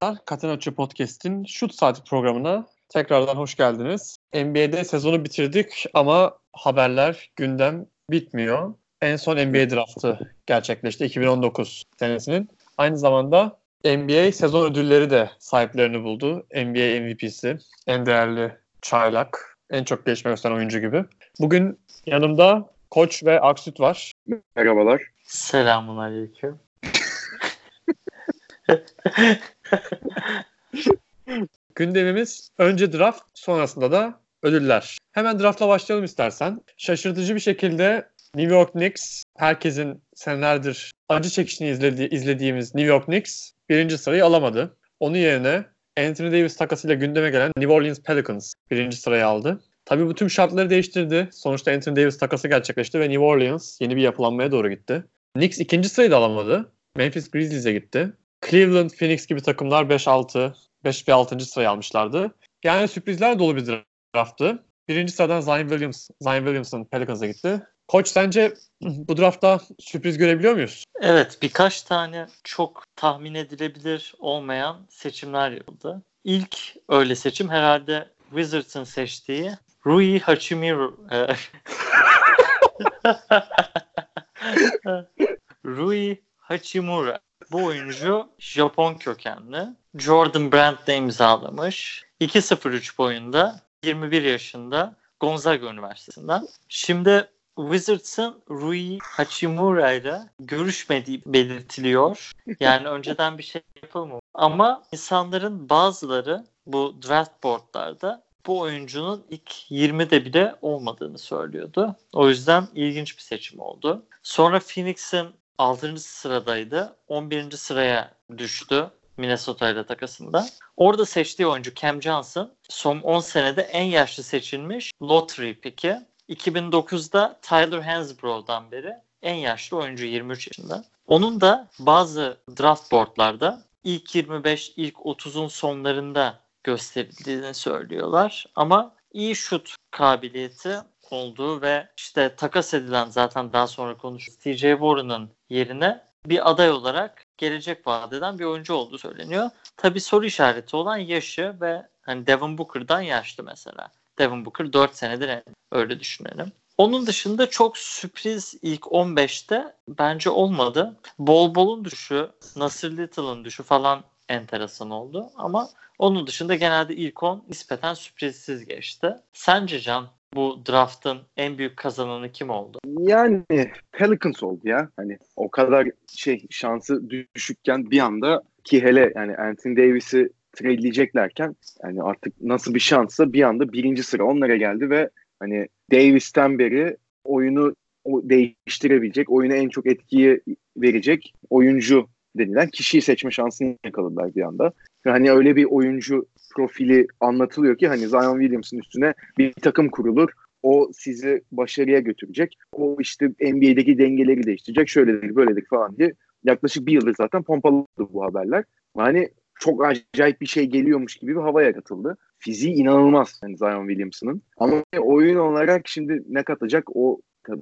Katanaçı Podcast'in Şut Saati programına tekrardan hoş geldiniz. NBA'de sezonu bitirdik ama haberler, gündem bitmiyor. En son NBA draftı gerçekleşti 2019 senesinin. Aynı zamanda NBA sezon ödülleri de sahiplerini buldu. NBA MVP'si, en değerli çaylak, en çok gelişme gösteren oyuncu gibi. Bugün yanımda Koç ve Aksüt var. Merhabalar. Selamun aleyküm. Gündemimiz önce draft, sonrasında da ödüller. Hemen draftla başlayalım istersen. Şaşırtıcı bir şekilde New York Knicks, herkesin senelerdir acı çekişini izledi, izlediğimiz New York Knicks birinci sırayı alamadı. Onun yerine Anthony Davis takasıyla gündeme gelen New Orleans Pelicans birinci sırayı aldı. Tabii bu tüm şartları değiştirdi. Sonuçta Anthony Davis takası gerçekleşti ve New Orleans yeni bir yapılanmaya doğru gitti. Knicks ikinci sırayı da alamadı. Memphis Grizzlies'e gitti. Cleveland, Phoenix gibi takımlar 5-6, 5 ve 6. sırayı almışlardı. Yani sürprizler dolu bir drafttı. Birinci sıradan Zion Williams, Zion Williamson Pelicans'a gitti. Koç sence bu draftta sürpriz görebiliyor muyuz? Evet birkaç tane çok tahmin edilebilir olmayan seçimler yapıldı. İlk öyle seçim herhalde Wizards'ın seçtiği Rui Hachimura. E, Rui Hachimura. Bu oyuncu Japon kökenli. Jordan Brand'le imzalamış. 2.03 boyunda 21 yaşında Gonzaga Üniversitesi'nden. Şimdi Wizards'ın Rui Hachimura ile görüşmediği belirtiliyor. Yani önceden bir şey yapılmamış. Ama insanların bazıları bu draft boardlarda bu oyuncunun ilk 20'de bile olmadığını söylüyordu. O yüzden ilginç bir seçim oldu. Sonra Phoenix'in 6. sıradaydı. 11. sıraya düştü Minnesota ile takasında. Orada seçtiği oyuncu Cam Johnson son 10 senede en yaşlı seçilmiş lottery pick'i. 2009'da Tyler Hansbrough'dan beri en yaşlı oyuncu 23 yaşında. Onun da bazı draft boardlarda ilk 25, ilk 30'un sonlarında gösterildiğini söylüyorlar. Ama iyi şut kabiliyeti olduğu ve işte takas edilen zaten daha sonra konuşuruz TJ Warren'ın yerine bir aday olarak gelecek vadeden bir oyuncu olduğu söyleniyor. Tabii soru işareti olan yaşı ve hani Devin Booker'dan yaşlı mesela. Devin Booker 4 senedir öyle düşünelim. Onun dışında çok sürpriz ilk 15'te bence olmadı. Bol Bol'un düşü, Nasir Little'ın düşü falan enteresan oldu. Ama onun dışında genelde ilk 10 nispeten sürprizsiz geçti. Sence Can bu draftın en büyük kazananı kim oldu? Yani Pelicans oldu ya. Hani o kadar şey şansı düşükken bir anda ki hele yani Anthony Davis'i trade'leyeceklerken yani artık nasıl bir şansa bir anda birinci sıra onlara geldi ve hani Davis'ten beri oyunu değiştirebilecek, oyuna en çok etkiyi verecek oyuncu denilen kişiyi seçme şansını yakaladılar bir anda. Hani öyle bir oyuncu profili anlatılıyor ki hani Zion Williams'ın üstüne bir takım kurulur. O sizi başarıya götürecek. O işte NBA'deki dengeleri değiştirecek. Şöyledir böyledir falan diye. Yaklaşık bir yıldır zaten pompaladı bu haberler. Hani çok acayip bir şey geliyormuş gibi bir hava yaratıldı. Fiziği inanılmaz yani Zion Williamson'ın. Ama oyun olarak şimdi ne katacak o tabii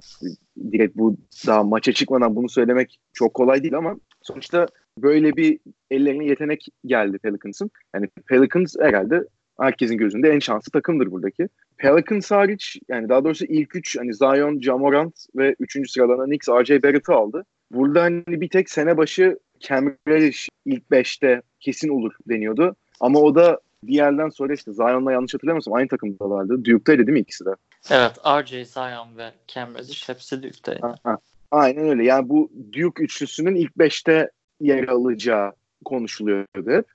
direkt bu daha maça çıkmadan bunu söylemek çok kolay değil ama sonuçta böyle bir ellerine yetenek geldi Pelicans'ın. Yani Pelicans herhalde herkesin gözünde en şanslı takımdır buradaki. Pelicans hariç yani daha doğrusu ilk üç hani Zion, Jamorant ve üçüncü sıralarına Knicks RJ Barrett'ı aldı. Burada hani bir tek sene başı Cam Reddish ilk beşte kesin olur deniyordu. Ama o da bir yerden sonra işte Zion'la yanlış hatırlamıyorsam aynı takımdalardı. Duke'daydı değil mi ikisi de? Evet RJ, Zion ve Cam Reddish hepsi Duke'daydı. Aha. Aynen öyle. Yani bu Duke üçlüsünün ilk beşte yer alacağı konuşuluyordu hep.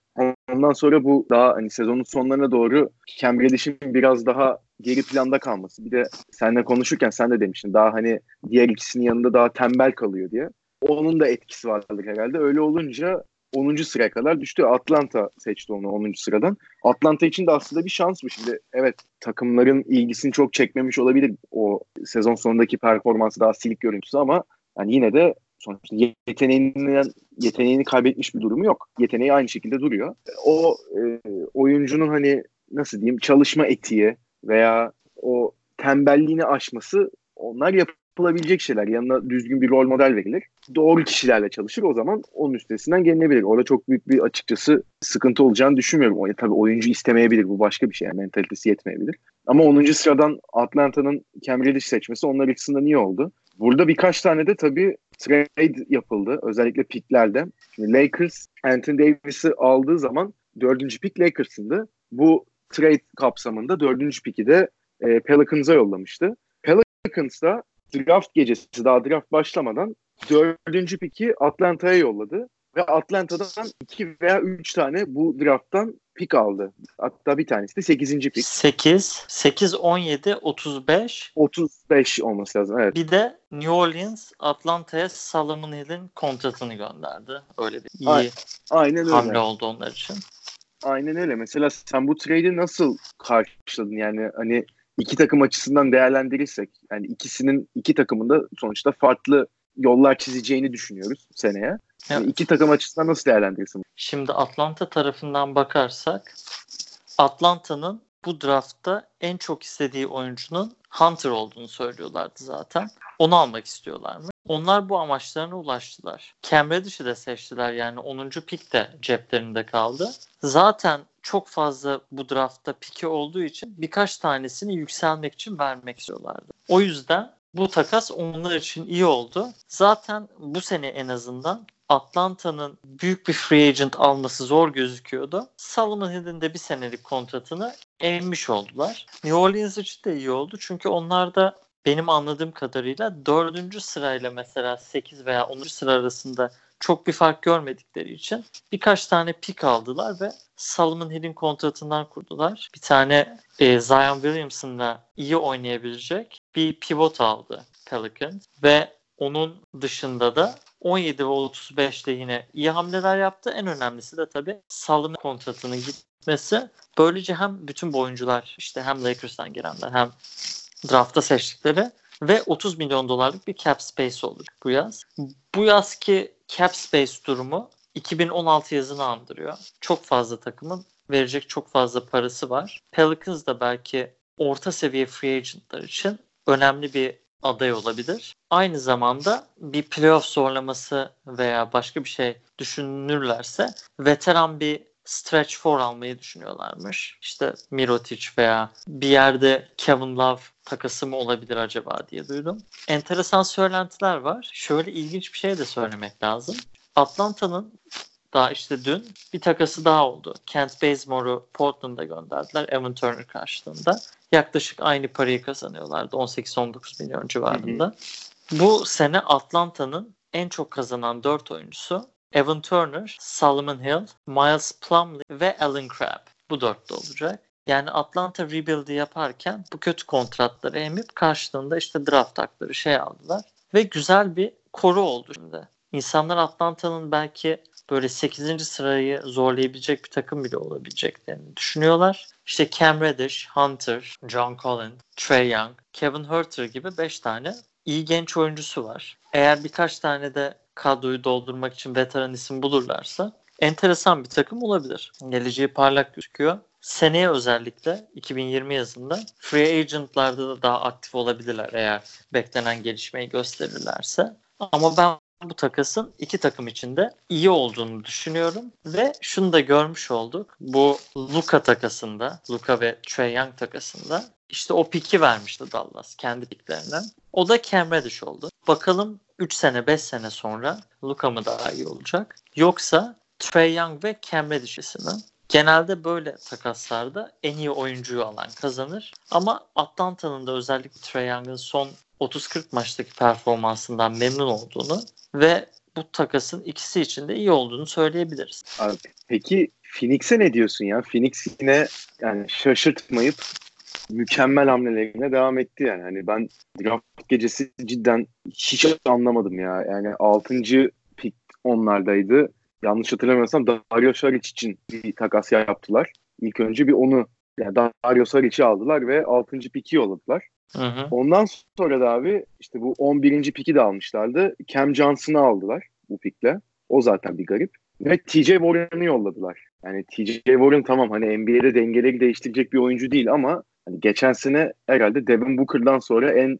Ondan sonra bu daha hani sezonun sonlarına doğru Cam Reddish'in biraz daha geri planda kalması. Bir de seninle konuşurken sen de demiştin daha hani diğer ikisinin yanında daha tembel kalıyor diye. Onun da etkisi vardır herhalde. Öyle olunca 10. sıraya kadar düştü. Atlanta seçti onu 10. sıradan. Atlanta için de aslında bir şans bu şimdi. Evet takımların ilgisini çok çekmemiş olabilir o sezon sonundaki performansı daha silik görüntüsü ama yani yine de sonuçta yeteneğini, yeteneğini kaybetmiş bir durumu yok. Yeteneği aynı şekilde duruyor. O e, oyuncunun hani nasıl diyeyim çalışma etiği veya o tembelliğini aşması onlar yapılabilecek şeyler. Yanına düzgün bir rol model verilir. Doğru kişilerle çalışır o zaman onun üstesinden gelinebilir. Orada çok büyük bir açıkçası sıkıntı olacağını düşünmüyorum. O, tabii oyuncu istemeyebilir bu başka bir şey. Yani mentalitesi yetmeyebilir. Ama 10. sıradan Atlanta'nın Cam Reddish seçmesi onlar açısından iyi oldu. Burada birkaç tane de tabii trade yapıldı. Özellikle picklerde. Şimdi Lakers Anthony Davis'i aldığı zaman dördüncü pick Lakers'ındı. Bu trade kapsamında dördüncü pick'i de e, Pelicans'a yollamıştı. Pelicans da draft gecesi daha draft başlamadan dördüncü pick'i Atlanta'ya yolladı. Ve Atlanta'dan iki veya üç tane bu drafttan pick aldı. Hatta bir tanesi de 8. pick. 8, 8, 17, 35. 35 olması lazım evet. Bir de New Orleans Atlanta'ya Solomon Hill'in kontratını gönderdi. Öyle bir iyi. Aynen öyle. hamle oldu onlar için. Aynen öyle. Mesela sen bu trade'i nasıl karşıladın? Yani hani iki takım açısından değerlendirirsek yani ikisinin iki takımında sonuçta farklı yollar çizeceğini düşünüyoruz seneye. Yani Evet. iki takım açısından nasıl değerlendirirsin? Şimdi Atlanta tarafından bakarsak Atlanta'nın bu draftta en çok istediği oyuncunun Hunter olduğunu söylüyorlardı zaten. Onu almak istiyorlar mı? Onlar bu amaçlarına ulaştılar. Cam Reddish'i de seçtiler yani 10. pick de ceplerinde kaldı. Zaten çok fazla bu draftta piki olduğu için birkaç tanesini yükselmek için vermek istiyorlardı. O yüzden bu takas onlar için iyi oldu. Zaten bu sene en azından Atlanta'nın büyük bir free agent alması zor gözüküyordu. Solomon Hill'in de bir senelik kontratını emmiş oldular. New Orleans için de iyi oldu. Çünkü onlar da benim anladığım kadarıyla dördüncü sırayla mesela 8 veya 10. sıra arasında çok bir fark görmedikleri için birkaç tane pik aldılar ve Solomon Hill'in kontratından kurdular. Bir tane e, Zion Williamson'la iyi oynayabilecek bir pivot aldı Pelicans ve onun dışında da 17 ve 35'te yine iyi hamleler yaptı. En önemlisi de tabii Solomon kontratının gitmesi. Böylece hem bütün bu oyuncular işte hem Lakers'tan gelenler hem draftta seçtikleri ve 30 milyon dolarlık bir cap space olur bu yaz. Bu yazki cap space durumu 2016 yazını andırıyor. Çok fazla takımın verecek çok fazla parası var. Pelicans da belki orta seviye free agentlar için önemli bir aday olabilir. Aynı zamanda bir playoff zorlaması veya başka bir şey düşünürlerse veteran bir stretch four almayı düşünüyorlarmış. İşte Mirotic veya bir yerde Kevin Love takası mı olabilir acaba diye duydum. Enteresan söylentiler var. Şöyle ilginç bir şey de söylemek lazım. Atlanta'nın daha işte dün bir takası daha oldu. Kent Bazemore'u Portland'a gönderdiler Evan Turner karşılığında. Yaklaşık aynı parayı kazanıyorlardı. 18-19 milyon civarında. Bu sene Atlanta'nın en çok kazanan 4 oyuncusu Evan Turner, Solomon Hill, Miles Plumlee ve Alan Crabb. Bu dörtte olacak. Yani Atlanta rebuild'i yaparken bu kötü kontratları emip karşılığında işte draft hakları şey aldılar. Ve güzel bir koru oldu şimdi. İnsanlar Atlanta'nın belki böyle 8. sırayı zorlayabilecek bir takım bile olabileceklerini düşünüyorlar. İşte Cam Reddish, Hunter, John Collins, Trey Young, Kevin Huerter gibi 5 tane iyi genç oyuncusu var. Eğer birkaç tane de kadroyu doldurmak için veteran isim bulurlarsa enteresan bir takım olabilir. Geleceği parlak gözüküyor. Seneye özellikle 2020 yazında free agentlarda da daha aktif olabilirler eğer beklenen gelişmeyi gösterirlerse. Ama ben bu takasın iki takım içinde iyi olduğunu düşünüyorum ve şunu da görmüş olduk. Bu Luka takasında, Luka ve Trey Young takasında işte o piki vermişti Dallas kendi piklerinden. O da Cam Reddish oldu. Bakalım 3 sene 5 sene sonra Luka mı daha iyi olacak? Yoksa Trey Young ve Cam Reddish'isi mi? Genelde böyle takaslarda en iyi oyuncuyu alan kazanır. Ama Atlanta'nın da özellikle Trey Young'ın son 30-40 maçtaki performansından memnun olduğunu ve bu takasın ikisi için de iyi olduğunu söyleyebiliriz. Abi, peki Phoenix'e ne diyorsun ya? Phoenix yine yani şaşırtmayıp mükemmel hamlelerine devam etti yani. Hani ben draft gecesi cidden hiç anlamadım ya. Yani 6. pick onlardaydı. Yanlış hatırlamıyorsam Dario Saric için bir takas yaptılar. İlk önce bir onu yani Dario Saric'i aldılar ve 6. pick'i yolladılar. Hı hı. Ondan sonra da abi işte bu 11. piki de almışlardı. Cam Johnson'ı aldılar bu pikle. O zaten bir garip. Ve TJ Warren'ı yolladılar. Yani TJ Warren tamam hani NBA'de dengeleri değiştirecek bir oyuncu değil ama hani geçen sene herhalde Devin Booker'dan sonra en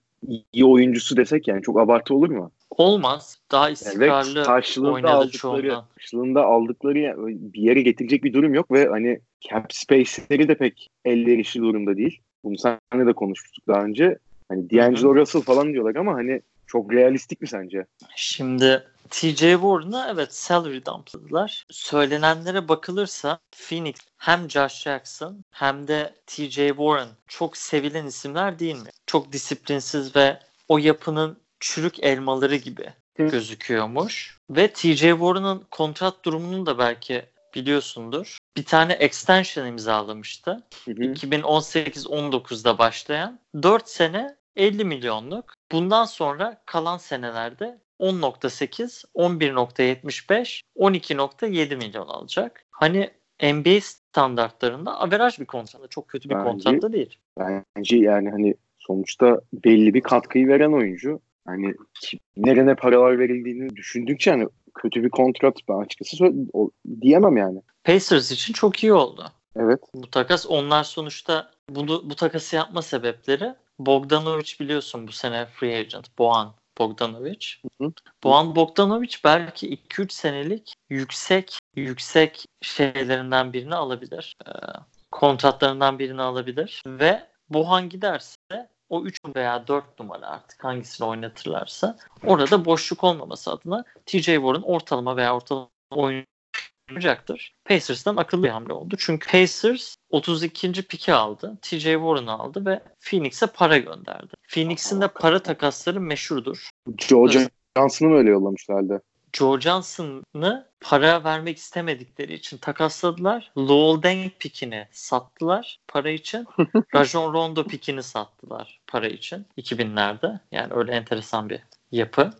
iyi oyuncusu desek yani çok abartı olur mu? Olmaz. Daha istikrarlı ve karşılığında aldıkları, çoğundan. karşılığında aldıkları bir yere getirecek bir durum yok ve hani cap space'leri de pek elverişli durumda değil. Bunu seninle de konuşmuştuk daha önce. Hani D'Angelo Russell falan diyorlar ama hani çok realistik mi sence? Şimdi TJ Warren'a evet salary dumpladılar. Söylenenlere bakılırsa Phoenix hem Josh Jackson hem de TJ Warren çok sevilen isimler değil mi? Çok disiplinsiz ve o yapının çürük elmaları gibi gözüküyormuş. Ve TJ Warren'ın kontrat durumunu da belki biliyorsundur. Bir tane extension imzalamıştı. Hı hı. 2018-19'da başlayan 4 sene 50 milyonluk. Bundan sonra kalan senelerde 10.8, 11.75, 12.7 milyon alacak. Hani NBA standartlarında averaj bir kontrat. Çok kötü bir Bence- kontrat da değil. Bence yani hani sonuçta belli bir katkıyı veren oyuncu. Hani kim- nereye paralar verildiğini düşündükçe hani kötü bir kontrat ben açıkçası o- diyemem yani. Pacers için çok iyi oldu. Evet. Bu takas onlar sonuçta bunu bu takası yapma sebepleri Bogdanovic biliyorsun bu sene free agent. Boğan Bogdanovic. Hı hı. Boğan Bogdanovic belki 2-3 senelik yüksek yüksek şeylerinden birini alabilir. Ee, kontratlarından birini alabilir ve Bohan giderse o 3 veya 4 numara artık hangisini oynatırlarsa orada boşluk olmaması adına TJ Warren ortalama veya ortalama oyun oynayacaktır. Pacers'tan akıllı bir hamle oldu. Çünkü Pacers 32. piki aldı. TJ Warren'ı aldı ve Phoenix'e para gönderdi. Phoenix'in de para takasları meşhurdur. Joe. Johnson'ı mı öyle yollamışlardı? Joe Johnson'ı para vermek istemedikleri için takasladılar. Lowell Deng pikini sattılar para için. Rajon Rondo pikini sattılar para için 2000'lerde. Yani öyle enteresan bir yapı.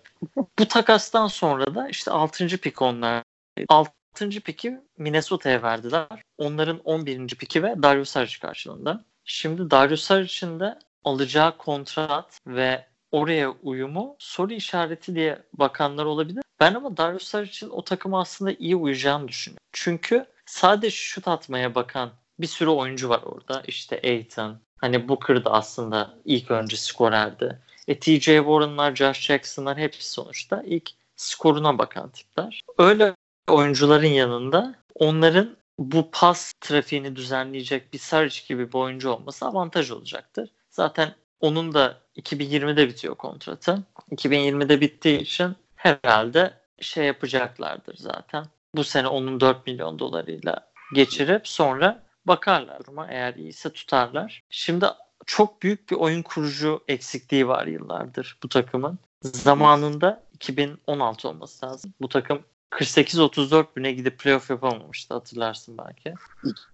Bu takastan sonra da işte 6. pik onlar. 6. piki Minnesota'ya verdiler. Onların 11. piki ve Darius Saric karşılığında. Şimdi Darius Saric'in de alacağı kontrat ve oraya uyumu soru işareti diye bakanlar olabilir. Ben ama Darius Saric'in o takıma aslında iyi uyacağını düşünüyorum. Çünkü sadece şut atmaya bakan bir sürü oyuncu var orada. İşte Aiton, hani Booker da aslında ilk önce skorerdi. E, TJ Warren'lar, Josh Jackson'lar hepsi sonuçta ilk skoruna bakan tipler. Öyle oyuncuların yanında onların bu pas trafiğini düzenleyecek bir Saric gibi bir oyuncu olması avantaj olacaktır. Zaten onun da 2020'de bitiyor kontratı. 2020'de bittiği için herhalde şey yapacaklardır zaten. Bu sene onun 4 milyon dolarıyla geçirip sonra bakarlar duruma. Eğer iyiyse tutarlar. Şimdi çok büyük bir oyun kurucu eksikliği var yıllardır bu takımın. Zamanında 2016 olması lazım. Bu takım 48-34 bine gidip playoff yapamamıştı hatırlarsın belki.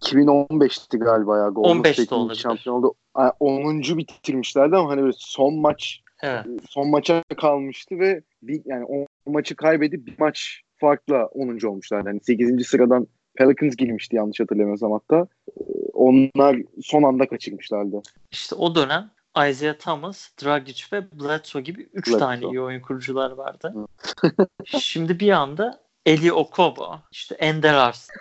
2015'ti galiba ya. Golden 15'te State'in olabilir. Şampiyon oldu. Ha, 10. bitirmişlerdi ama hani böyle son maç Evet. son maça kalmıştı ve bir yani o maçı kaybedip bir maç farkla 10. olmuşlardı. Hani 8. sıradan Pelicans girmişti yanlış hatırlamıyorsam hatta. Ee, Onlar son anda kaçırmışlardı. İşte o dönem Isaiah Thomas, Dragic ve Bledsoe gibi 3 Bledsoe. tane iyi oyun kurucular vardı. Şimdi bir anda Eli Okobo, işte Ender Arslan.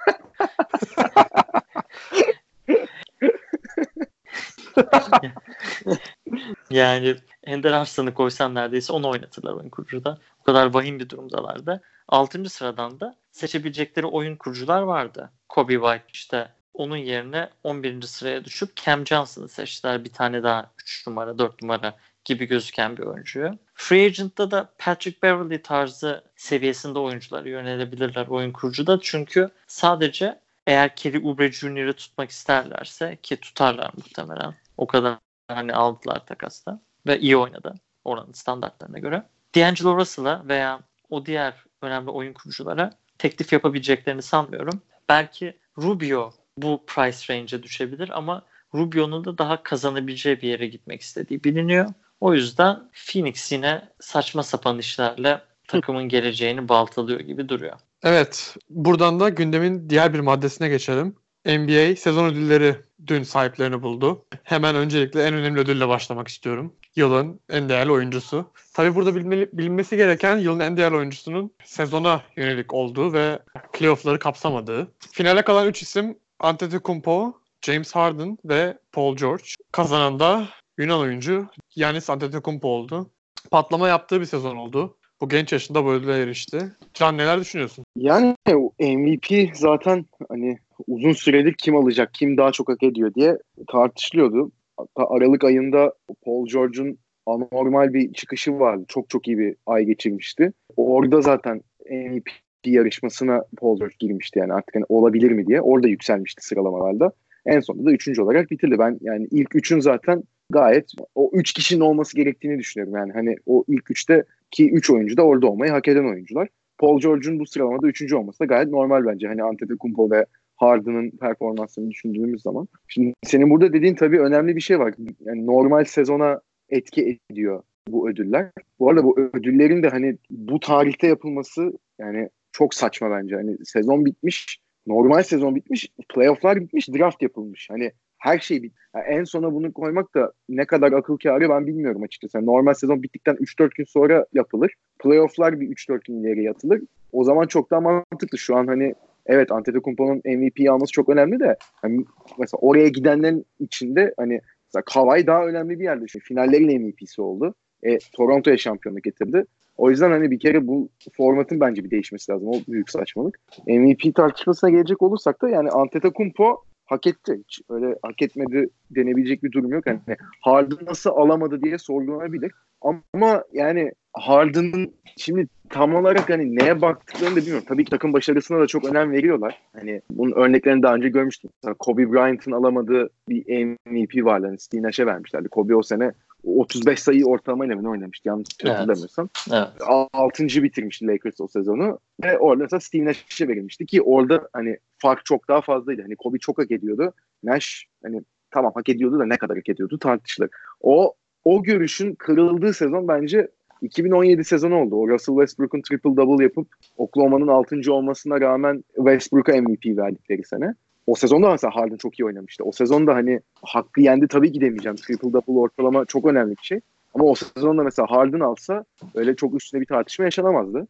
yani Ender Arslan'ı koysan neredeyse onu oynatırlar oyun kurucuda. O kadar vahim bir durumdalardı. 6. sıradan da seçebilecekleri oyun kurucular vardı. Kobe White işte onun yerine 11. sıraya düşüp Cam Johnson'ı seçtiler. Bir tane daha 3 numara 4 numara gibi gözüken bir oyuncuyu. Free Agent'ta da Patrick Beverly tarzı seviyesinde oyunculara yönelebilirler oyun kurucuda. Çünkü sadece eğer Kelly Oubre Jr.'ı tutmak isterlerse ki tutarlar muhtemelen. O kadar hani aldılar takasta ve iyi oynadı oranın standartlarına göre. D'Angelo Russell'a veya o diğer önemli oyun kuruculara teklif yapabileceklerini sanmıyorum. Belki Rubio bu price range'e düşebilir ama Rubio'nun da daha kazanabileceği bir yere gitmek istediği biliniyor. O yüzden Phoenix yine saçma sapan işlerle takımın geleceğini baltalıyor gibi duruyor. Evet, buradan da gündemin diğer bir maddesine geçelim. NBA sezon ödülleri dün sahiplerini buldu. Hemen öncelikle en önemli ödülle başlamak istiyorum. Yılın en değerli oyuncusu. Tabii burada bilinmesi gereken yılın en değerli oyuncusunun sezona yönelik olduğu ve playoff'ları kapsamadığı. Finale kalan 3 isim Antetokounmpo, James Harden ve Paul George. Kazanan da Yunan oyuncu Yanis Antetokounmpo oldu. Patlama yaptığı bir sezon oldu. Bu genç yaşında bu ödüle erişti. Can neler düşünüyorsun? Yani MVP zaten hani uzun süredir kim alacak, kim daha çok hak ediyor diye tartışılıyordu. Hatta Aralık ayında Paul George'un anormal bir çıkışı vardı. Çok çok iyi bir ay geçirmişti. Orada zaten MVP yarışmasına Paul George girmişti yani artık hani olabilir mi diye. Orada yükselmişti sıralamalarda. En sonunda da üçüncü olarak bitirdi. Ben yani ilk üçün zaten gayet o üç kişinin olması gerektiğini düşünüyorum. Yani hani o ilk üçte ki üç oyuncu da orada olmayı hak eden oyuncular. Paul George'un bu sıralamada üçüncü olması da gayet normal bence. Hani Antetokounmpo ve Harden'ın performansını düşündüğümüz zaman. Şimdi senin burada dediğin tabii önemli bir şey var. Yani normal sezona etki ediyor bu ödüller. Bu arada bu ödüllerin de hani bu tarihte yapılması yani çok saçma bence. Hani sezon bitmiş, normal sezon bitmiş, playofflar bitmiş, draft yapılmış. Hani her şey bit. Yani en sona bunu koymak da ne kadar akıl kârı ben bilmiyorum açıkçası. Yani normal sezon bittikten 3-4 gün sonra yapılır. Playoff'lar bir 3-4 gün ileri yatılır. O zaman çok daha mantıklı. Şu an hani evet Antetokounmpo'nun MVP'yi alması çok önemli de hani mesela oraya gidenlerin içinde hani mesela Kawhi daha önemli bir yerde. Şimdi finallerin MVP'si oldu. E, Toronto'ya şampiyonluk getirdi. O yüzden hani bir kere bu formatın bence bir değişmesi lazım. O büyük saçmalık. MVP tartışmasına gelecek olursak da yani Antetokounmpo hak etti. Hiç öyle hak etmedi denebilecek bir durum yok. Yani Harden nasıl alamadı diye sorgulanabilir. Ama yani Harden'ın şimdi tam olarak hani neye baktıklarını da bilmiyorum. Tabii ki takım başarısına da çok önem veriyorlar. Hani bunun örneklerini daha önce görmüştüm. Mesela Kobe Bryant'ın alamadığı bir MVP vardı. Hani Steve Nash'e vermişlerdi. Kobe o sene 35 sayı ortalamayla mı oynamıştı yanlış evet. hatırlamıyorsam. Evet. 6. bitirmişti Lakers o sezonu ve orada mesela Steve Nash'e verilmişti ki orada hani fark çok daha fazlaydı. Hani Kobe çok hak ediyordu. Nash hani tamam hak ediyordu da ne kadar hak ediyordu tartışılır. O o görüşün kırıldığı sezon bence 2017 sezonu oldu. O Russell Westbrook'un triple double yapıp Oklahoma'nın 6. olmasına rağmen Westbrook'a MVP verdikleri sene. O sezonda mesela Harden çok iyi oynamıştı. O sezonda hani hakkı yendi tabii ki demeyeceğim. Triple double ortalama çok önemli bir şey. Ama o sezonda mesela Harden alsa öyle çok üstüne bir tartışma yaşanamazdı.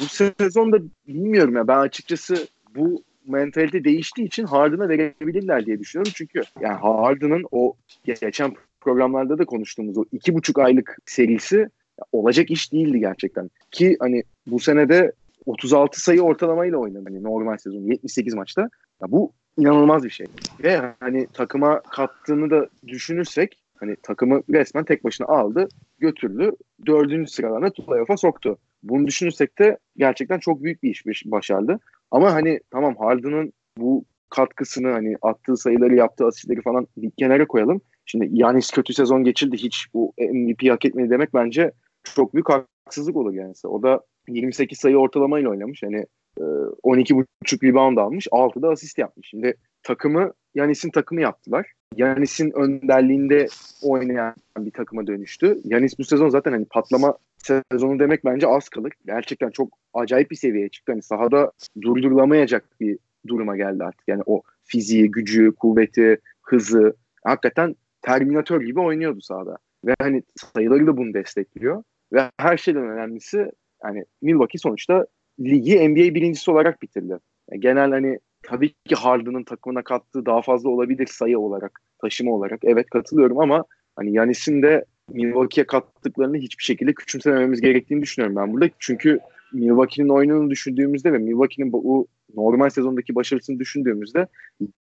Bu sezonda bilmiyorum ya ben açıkçası bu mentalite değiştiği için Harden'a verebilirler diye düşünüyorum. Çünkü yani Harden'ın o geçen programlarda da konuştuğumuz o iki buçuk aylık serisi olacak iş değildi gerçekten. Ki hani bu senede 36 sayı ortalamayla oynadı hani normal sezon 78 maçta. Ya bu inanılmaz bir şey. Ve hani takıma kattığını da düşünürsek hani takımı resmen tek başına aldı, götürdü. Dördüncü sıralarına playoff'a soktu. Bunu düşünürsek de gerçekten çok büyük bir iş başardı. Ama hani tamam Harden'ın bu katkısını hani attığı sayıları yaptığı asistleri falan bir kenara koyalım. Şimdi Yanis kötü sezon geçirdi hiç bu MVP hak etmedi demek bence çok büyük haksızlık olur yani. O da 28 sayı ortalamayla oynamış. Hani 12.5 rebound almış. 6 da asist yapmış. Şimdi takımı Yanis'in takımı yaptılar. Yanis'in önderliğinde oynayan bir takıma dönüştü. Yanis bu sezon zaten hani patlama sezonu demek bence az kalır. Gerçekten çok acayip bir seviyeye çıktı. Hani sahada durdurulamayacak bir duruma geldi artık. Yani o fiziği, gücü, kuvveti, hızı hakikaten Terminator gibi oynuyordu sahada. Ve hani sayıları da bunu destekliyor. Ve her şeyden önemlisi yani Milwaukee sonuçta ligi NBA birincisi olarak bitirdi. Yani genel hani tabii ki Harden'ın takımına kattığı daha fazla olabilir sayı olarak, taşıma olarak. Evet katılıyorum ama hani Yanis'in de Milwaukee'ye kattıklarını hiçbir şekilde küçümsemememiz gerektiğini düşünüyorum ben burada. Çünkü Milwaukee'nin oyununu düşündüğümüzde ve Milwaukee'nin bu normal sezondaki başarısını düşündüğümüzde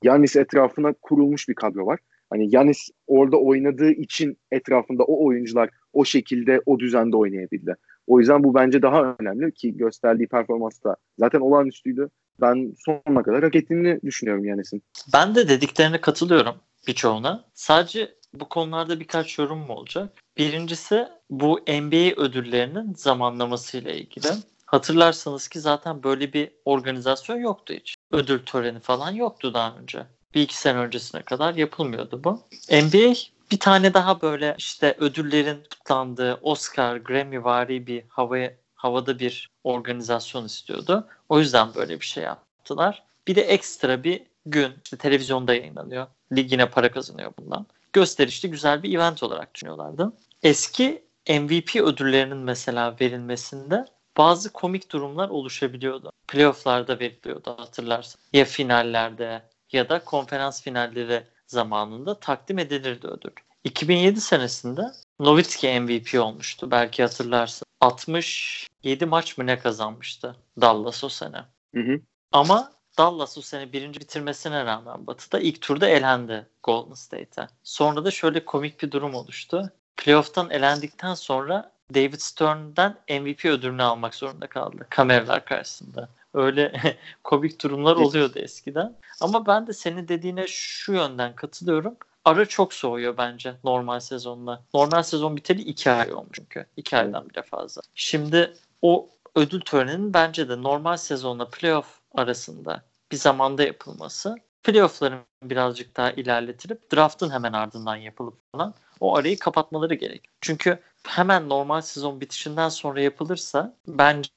Yanis etrafına kurulmuş bir kadro var. Hani Yanis orada oynadığı için etrafında o oyuncular o şekilde o düzende oynayabildi. O yüzden bu bence daha önemli ki gösterdiği performans da zaten olağanüstüydü. Ben sonuna kadar hak ettiğini düşünüyorum Yanis'in. Ben de dediklerine katılıyorum birçoğuna. Sadece bu konularda birkaç yorum mu olacak? Birincisi bu NBA ödüllerinin zamanlamasıyla ilgili. Hatırlarsanız ki zaten böyle bir organizasyon yoktu hiç. Ödül töreni falan yoktu daha önce. Bir iki sene öncesine kadar yapılmıyordu bu. NBA bir tane daha böyle işte ödüllerin kutlandığı Oscar, Grammy vari bir havaya, havada bir organizasyon istiyordu. O yüzden böyle bir şey yaptılar. Bir de ekstra bir gün işte televizyonda yayınlanıyor. Ligine para kazanıyor bundan. Gösterişli güzel bir event olarak düşünüyorlardı. Eski MVP ödüllerinin mesela verilmesinde bazı komik durumlar oluşabiliyordu. Playoff'larda veriliyordu hatırlarsın. Ya finallerde ya da konferans finalleri zamanında takdim edilirdi ödül. 2007 senesinde Nowitzki MVP olmuştu. Belki hatırlarsın. 67 maç mı ne kazanmıştı Dallas o sene. Hı hı. Ama Dallas o sene birinci bitirmesine rağmen Batı'da ilk turda elendi Golden State'e. Sonra da şöyle komik bir durum oluştu. Playoff'tan elendikten sonra David Stern'den MVP ödülünü almak zorunda kaldı kameralar karşısında. Öyle komik durumlar oluyordu eskiden. Ama ben de senin dediğine şu yönden katılıyorum. Ara çok soğuyor bence normal sezonla. Normal sezon biteli iki ay olmuş çünkü. iki aydan bile fazla. Şimdi o ödül töreninin bence de normal sezonla playoff arasında bir zamanda yapılması playoff'ların birazcık daha ilerletilip draft'ın hemen ardından yapılıp falan o arayı kapatmaları gerek. Çünkü hemen normal sezon bitişinden sonra yapılırsa bence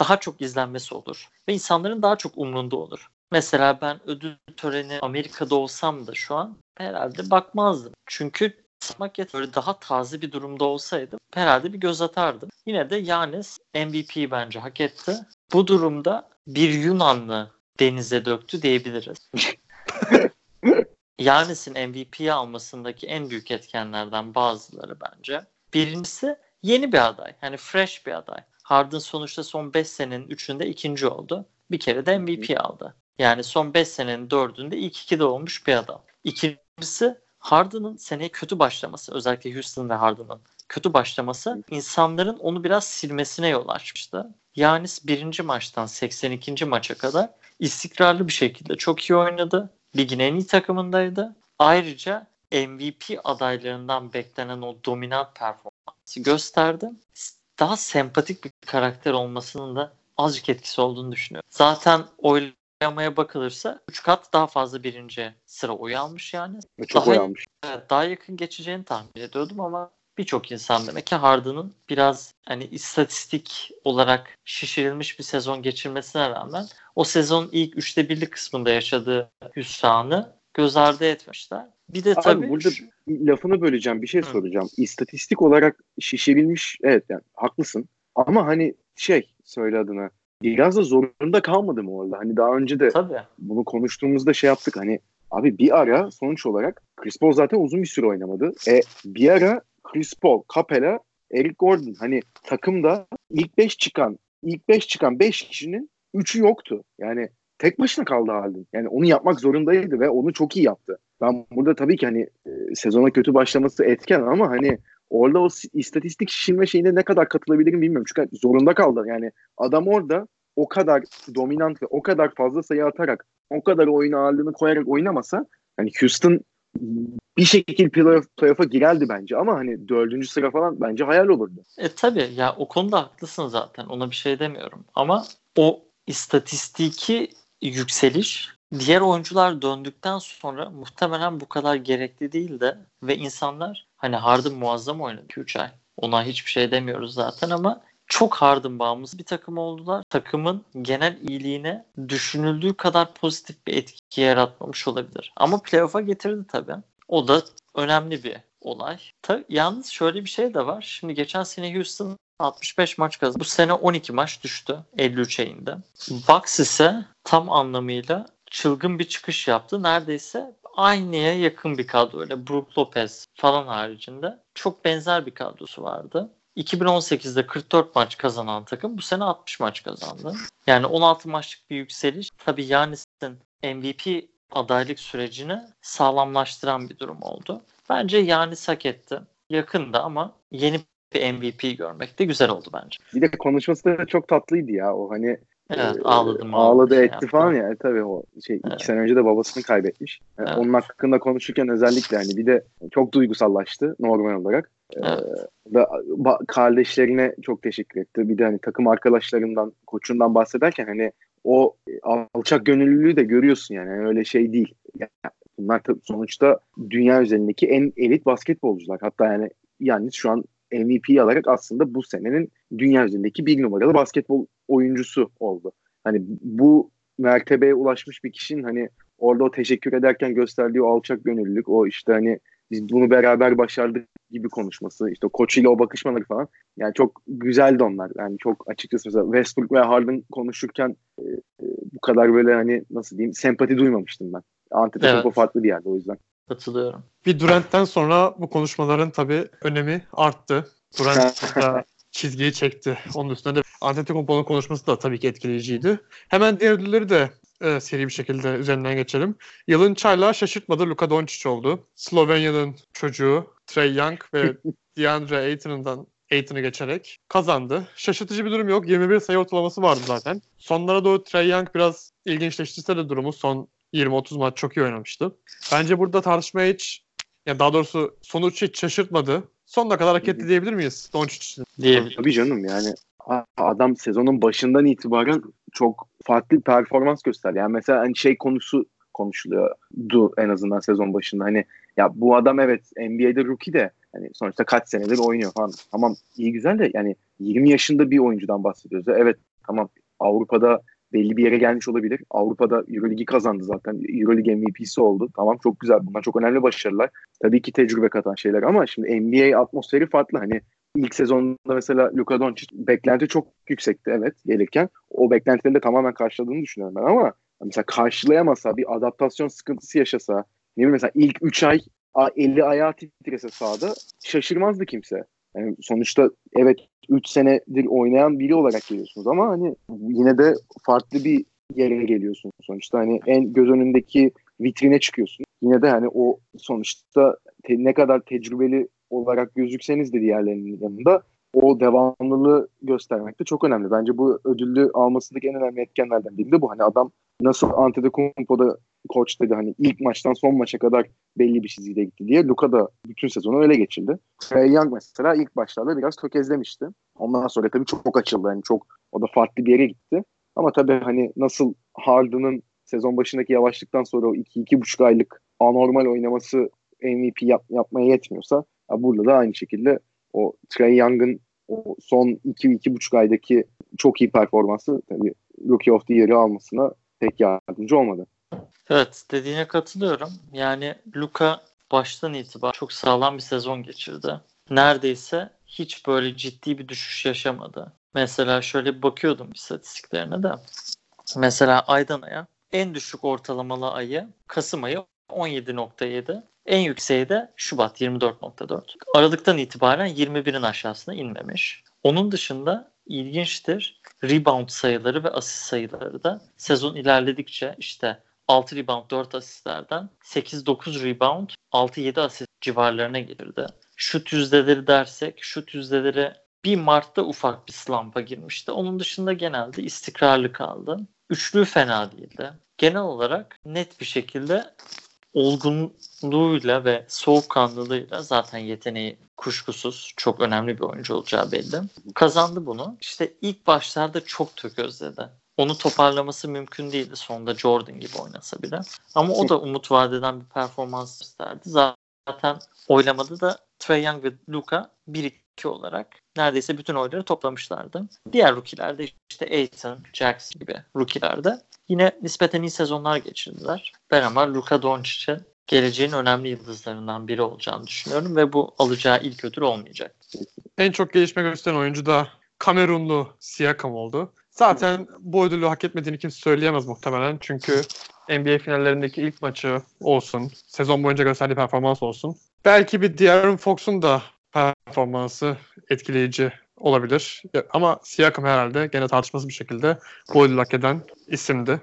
daha çok izlenmesi olur ve insanların daha çok umrunda olur. Mesela ben ödül töreni Amerika'da olsam da şu an herhalde bakmazdım. Çünkü bakmak böyle daha taze bir durumda olsaydım herhalde bir göz atardım. Yine de Yanis MVP'yi bence hak etti. Bu durumda bir Yunanlı denize döktü diyebiliriz. Yanis'in MVP'yi almasındaki en büyük etkenlerden bazıları bence. Birincisi yeni bir aday. Yani fresh bir aday. Harden sonuçta son 5 senenin 3'ünde ikinci oldu. Bir kere de MVP aldı. Yani son 5 senenin 4'ünde ilk 2'de olmuş bir adam. İkincisi Harden'ın seneye kötü başlaması. Özellikle Houston ve Harden'ın kötü başlaması insanların onu biraz silmesine yol açmıştı. Yanis birinci maçtan 82. maça kadar istikrarlı bir şekilde çok iyi oynadı. Ligin en iyi takımındaydı. Ayrıca MVP adaylarından beklenen o dominant performansı gösterdi. Daha sempatik bir karakter olmasının da azıcık etkisi olduğunu düşünüyorum. Zaten oylamaya bakılırsa 3 kat daha fazla birinci sıra oy almış yani. Çok daha, oy almış. Evet, daha yakın geçeceğini tahmin ediyordum ama birçok insan demek ki Harden'ın biraz hani istatistik olarak şişirilmiş bir sezon geçirmesine rağmen o sezon ilk üçte birlik kısmında yaşadığı hüsranı göz ardı etmişler. Bir de Abi tabii burada lafını böleceğim bir şey Hı. soracağım. İstatistik olarak şişirilmiş evet yani haklısın. Ama hani şey söyle adına biraz da zorunda kalmadı mı orada? Hani daha önce de tabii bunu konuştuğumuzda şey yaptık hani abi bir ara sonuç olarak Chris Paul zaten uzun bir süre oynamadı. E bir ara Chris Paul, Capela, Eric Gordon hani takımda ilk 5 çıkan ilk 5 çıkan 5 kişinin 3'ü yoktu. Yani tek başına kaldı Harden. Yani onu yapmak zorundaydı ve onu çok iyi yaptı. Ben burada tabii ki hani e, sezona kötü başlaması etken ama hani orada o istatistik şişirme şeyine ne kadar katılabilirim bilmiyorum. Çünkü zorunda kaldı. Yani adam orada o kadar dominant ve o kadar fazla sayı atarak o kadar oyun ağırlığını koyarak oynamasa hani Houston bir şekilde playoff, playoff'a girerdi bence ama hani dördüncü sıra falan bence hayal olurdu. E tabii ya o konuda haklısın zaten ona bir şey demiyorum ama o istatistiki yükseliş diğer oyuncular döndükten sonra muhtemelen bu kadar gerekli değil de ve insanlar hani Harden muazzam oynadı 3 ay. Ona hiçbir şey demiyoruz zaten ama çok Harden bağımlısı bir takım oldular. Takımın genel iyiliğine düşünüldüğü kadar pozitif bir etki yaratmamış olabilir. Ama playoff'a getirdi tabii. O da önemli bir olay. Ta- yalnız şöyle bir şey de var. Şimdi geçen sene Houston 65 maç kazandı. Bu sene 12 maç düştü 53'e indi. Bucks ise tam anlamıyla çılgın bir çıkış yaptı. Neredeyse aynıya yakın bir kadro. Öyle Brook Lopez falan haricinde çok benzer bir kadrosu vardı. 2018'de 44 maç kazanan takım bu sene 60 maç kazandı. Yani 16 maçlık bir yükseliş. Tabii Yanis'in MVP adaylık sürecini sağlamlaştıran bir durum oldu. Bence Yanis hak etti. Yakında ama yeni bir MVP görmek de güzel oldu bence. Bir de konuşması da çok tatlıydı ya. O hani Evet ağladım. ağladı şey etti yaptı. falan ya. E, tabii o şey Evet. iki sene önce de babasını kaybetmiş. E, Evet. Onun hakkında konuşurken özellikle hani bir de çok duygusallaştı normal olarak. E, Evet. ve ba- kardeşlerine çok teşekkür etti. Bir de hani takım arkadaşlarından, koçundan bahsederken hani o alçak gönüllülüğü de görüyorsun yani. Yani öyle şey değil. Yani bunlar tabii sonuçta dünya üzerindeki en elit basketbolcular. Hatta yani yani şu an MVP alarak aslında bu senenin dünya üzerindeki bir numaralı basketbol oyuncusu oldu. Hani bu mertebeye ulaşmış bir kişinin hani orada o teşekkür ederken gösterdiği o alçak gönüllülük, o işte hani biz bunu beraber başardık gibi konuşması, işte koçuyla o bakışmaları falan. Yani çok güzeldi onlar. Yani çok açıkçası mesela Westbrook ve Harden konuşurken e, e, bu kadar böyle hani nasıl diyeyim sempati duymamıştım ben. Antetokounmpo Evet. farklı bir yerde o yüzden. Katılıyorum. Bir Durant'ten sonra bu konuşmaların tabii önemi arttı. Durant da çizgiyi çekti. Onun üstünde de Antetokounmpo'nun konuşması da tabii ki etkileyiciydi. Hemen diğer ödülleri de e, seri bir şekilde üzerinden geçelim. Yılın çaylağı şaşırtmadı Luka Doncic oldu. Slovenya'nın çocuğu Trey Young ve DeAndre Ayton'dan Ayton'u geçerek kazandı. Şaşırtıcı bir durum yok. 21 sayı ortalaması vardı zaten. Sonlara doğru Trey Young biraz ilginçleştirse de durumu son 20-30 maç çok iyi oynamıştı. Bence burada tartışmaya hiç ya daha doğrusu sonuç hiç şaşırtmadı. Sonuna kadar hareketli diyebilir miyiz Doncic için? Diyebilirim. Tabii canım yani adam sezonun başından itibaren çok farklı bir performans gösterdi. Yani mesela hani şey konusu konuşuluyordu en azından sezon başında. Hani ya bu adam evet NBA'de rookie de hani sonuçta kaç senedir oynuyor falan. Tamam iyi güzel de yani 20 yaşında bir oyuncudan bahsediyoruz. Evet tamam Avrupa'da belli bir yere gelmiş olabilir. Avrupa'da Euroligi kazandı zaten. Euroleague MVP'si oldu. Tamam çok güzel. Bunlar çok önemli başarılar. Tabii ki tecrübe katan şeyler ama şimdi NBA atmosferi farklı. Hani ilk sezonda mesela Luka Doncic beklenti çok yüksekti evet gelirken. O beklentileri de tamamen karşıladığını düşünüyorum ben ama mesela karşılayamasa bir adaptasyon sıkıntısı yaşasa ne bileyim mesela ilk 3 ay eli ayağı titrese sahada şaşırmazdı kimse. Yani sonuçta evet 3 senedir oynayan biri olarak geliyorsunuz ama hani yine de farklı bir yere geliyorsunuz sonuçta. Hani en göz önündeki vitrine çıkıyorsun. Yine de hani o sonuçta te, ne kadar tecrübeli olarak gözükseniz de diğerlerinin yanında o devamlılığı göstermek de çok önemli. Bence bu ödülü almasındaki en önemli etkenlerden biri de bu. Hani adam nasıl Antetokounmpo'da koç dedi hani ilk maçtan son maça kadar belli bir çizgide gitti diye. Luka da bütün sezonu öyle geçirdi. Trey Young mesela ilk başlarda biraz tökezlemişti. Ondan sonra tabii çok, açıldı. Yani çok o da farklı bir yere gitti. Ama tabii hani nasıl Harden'ın sezon başındaki yavaşlıktan sonra o 2-2,5 aylık anormal oynaması MVP yap, yapmaya yetmiyorsa burada da aynı şekilde o Trey Young'ın o son 2-2,5 aydaki çok iyi performansı tabii Rookie of the Year'ı almasına pek yardımcı olmadı. Evet dediğine katılıyorum. Yani Luka baştan itibaren çok sağlam bir sezon geçirdi. Neredeyse hiç böyle ciddi bir düşüş yaşamadı. Mesela şöyle bakıyordum istatistiklerine de. Mesela aydan aya en düşük ortalamalı ayı Kasım ayı 17.7. En yükseği de Şubat 24.4. Aralıktan itibaren 21'in aşağısına inmemiş. Onun dışında ilginçtir. Rebound sayıları ve asist sayıları da sezon ilerledikçe işte 6 rebound 4 asistlerden 8-9 rebound 6-7 asist civarlarına gelirdi. Şut yüzdeleri dersek şut yüzdeleri bir Mart'ta ufak bir slump'a girmişti. Onun dışında genelde istikrarlı kaldı. Üçlü fena değildi. Genel olarak net bir şekilde olgunluğuyla ve soğukkanlılığıyla zaten yeteneği kuşkusuz çok önemli bir oyuncu olacağı belli. Kazandı bunu. İşte ilk başlarda çok tökezledi. Onu toparlaması mümkün değildi sonunda Jordan gibi oynasa bile. Ama o da umut vadeden bir performans gösterdi. Zaten oylamada da Trey Young ve Luka 1-2 olarak neredeyse bütün oyları toplamışlardı. Diğer rookilerde işte Aiton, Jackson gibi rookilerde yine nispeten iyi sezonlar geçirdiler. Ben ama Luka Doncic'in geleceğin önemli yıldızlarından biri olacağını düşünüyorum ve bu alacağı ilk ödül olmayacak. En çok gelişme gösteren oyuncu da Kamerunlu Siakam oldu. Zaten bu ödülü hak etmediğini kimse söyleyemez muhtemelen. Çünkü NBA finallerindeki ilk maçı olsun, sezon boyunca gösterdiği performans olsun. Belki bir De'Aaron Fox'un da performansı etkileyici olabilir. Ama Siakam herhalde gene tartışmasız bir şekilde bu ödülü hak eden isimdi.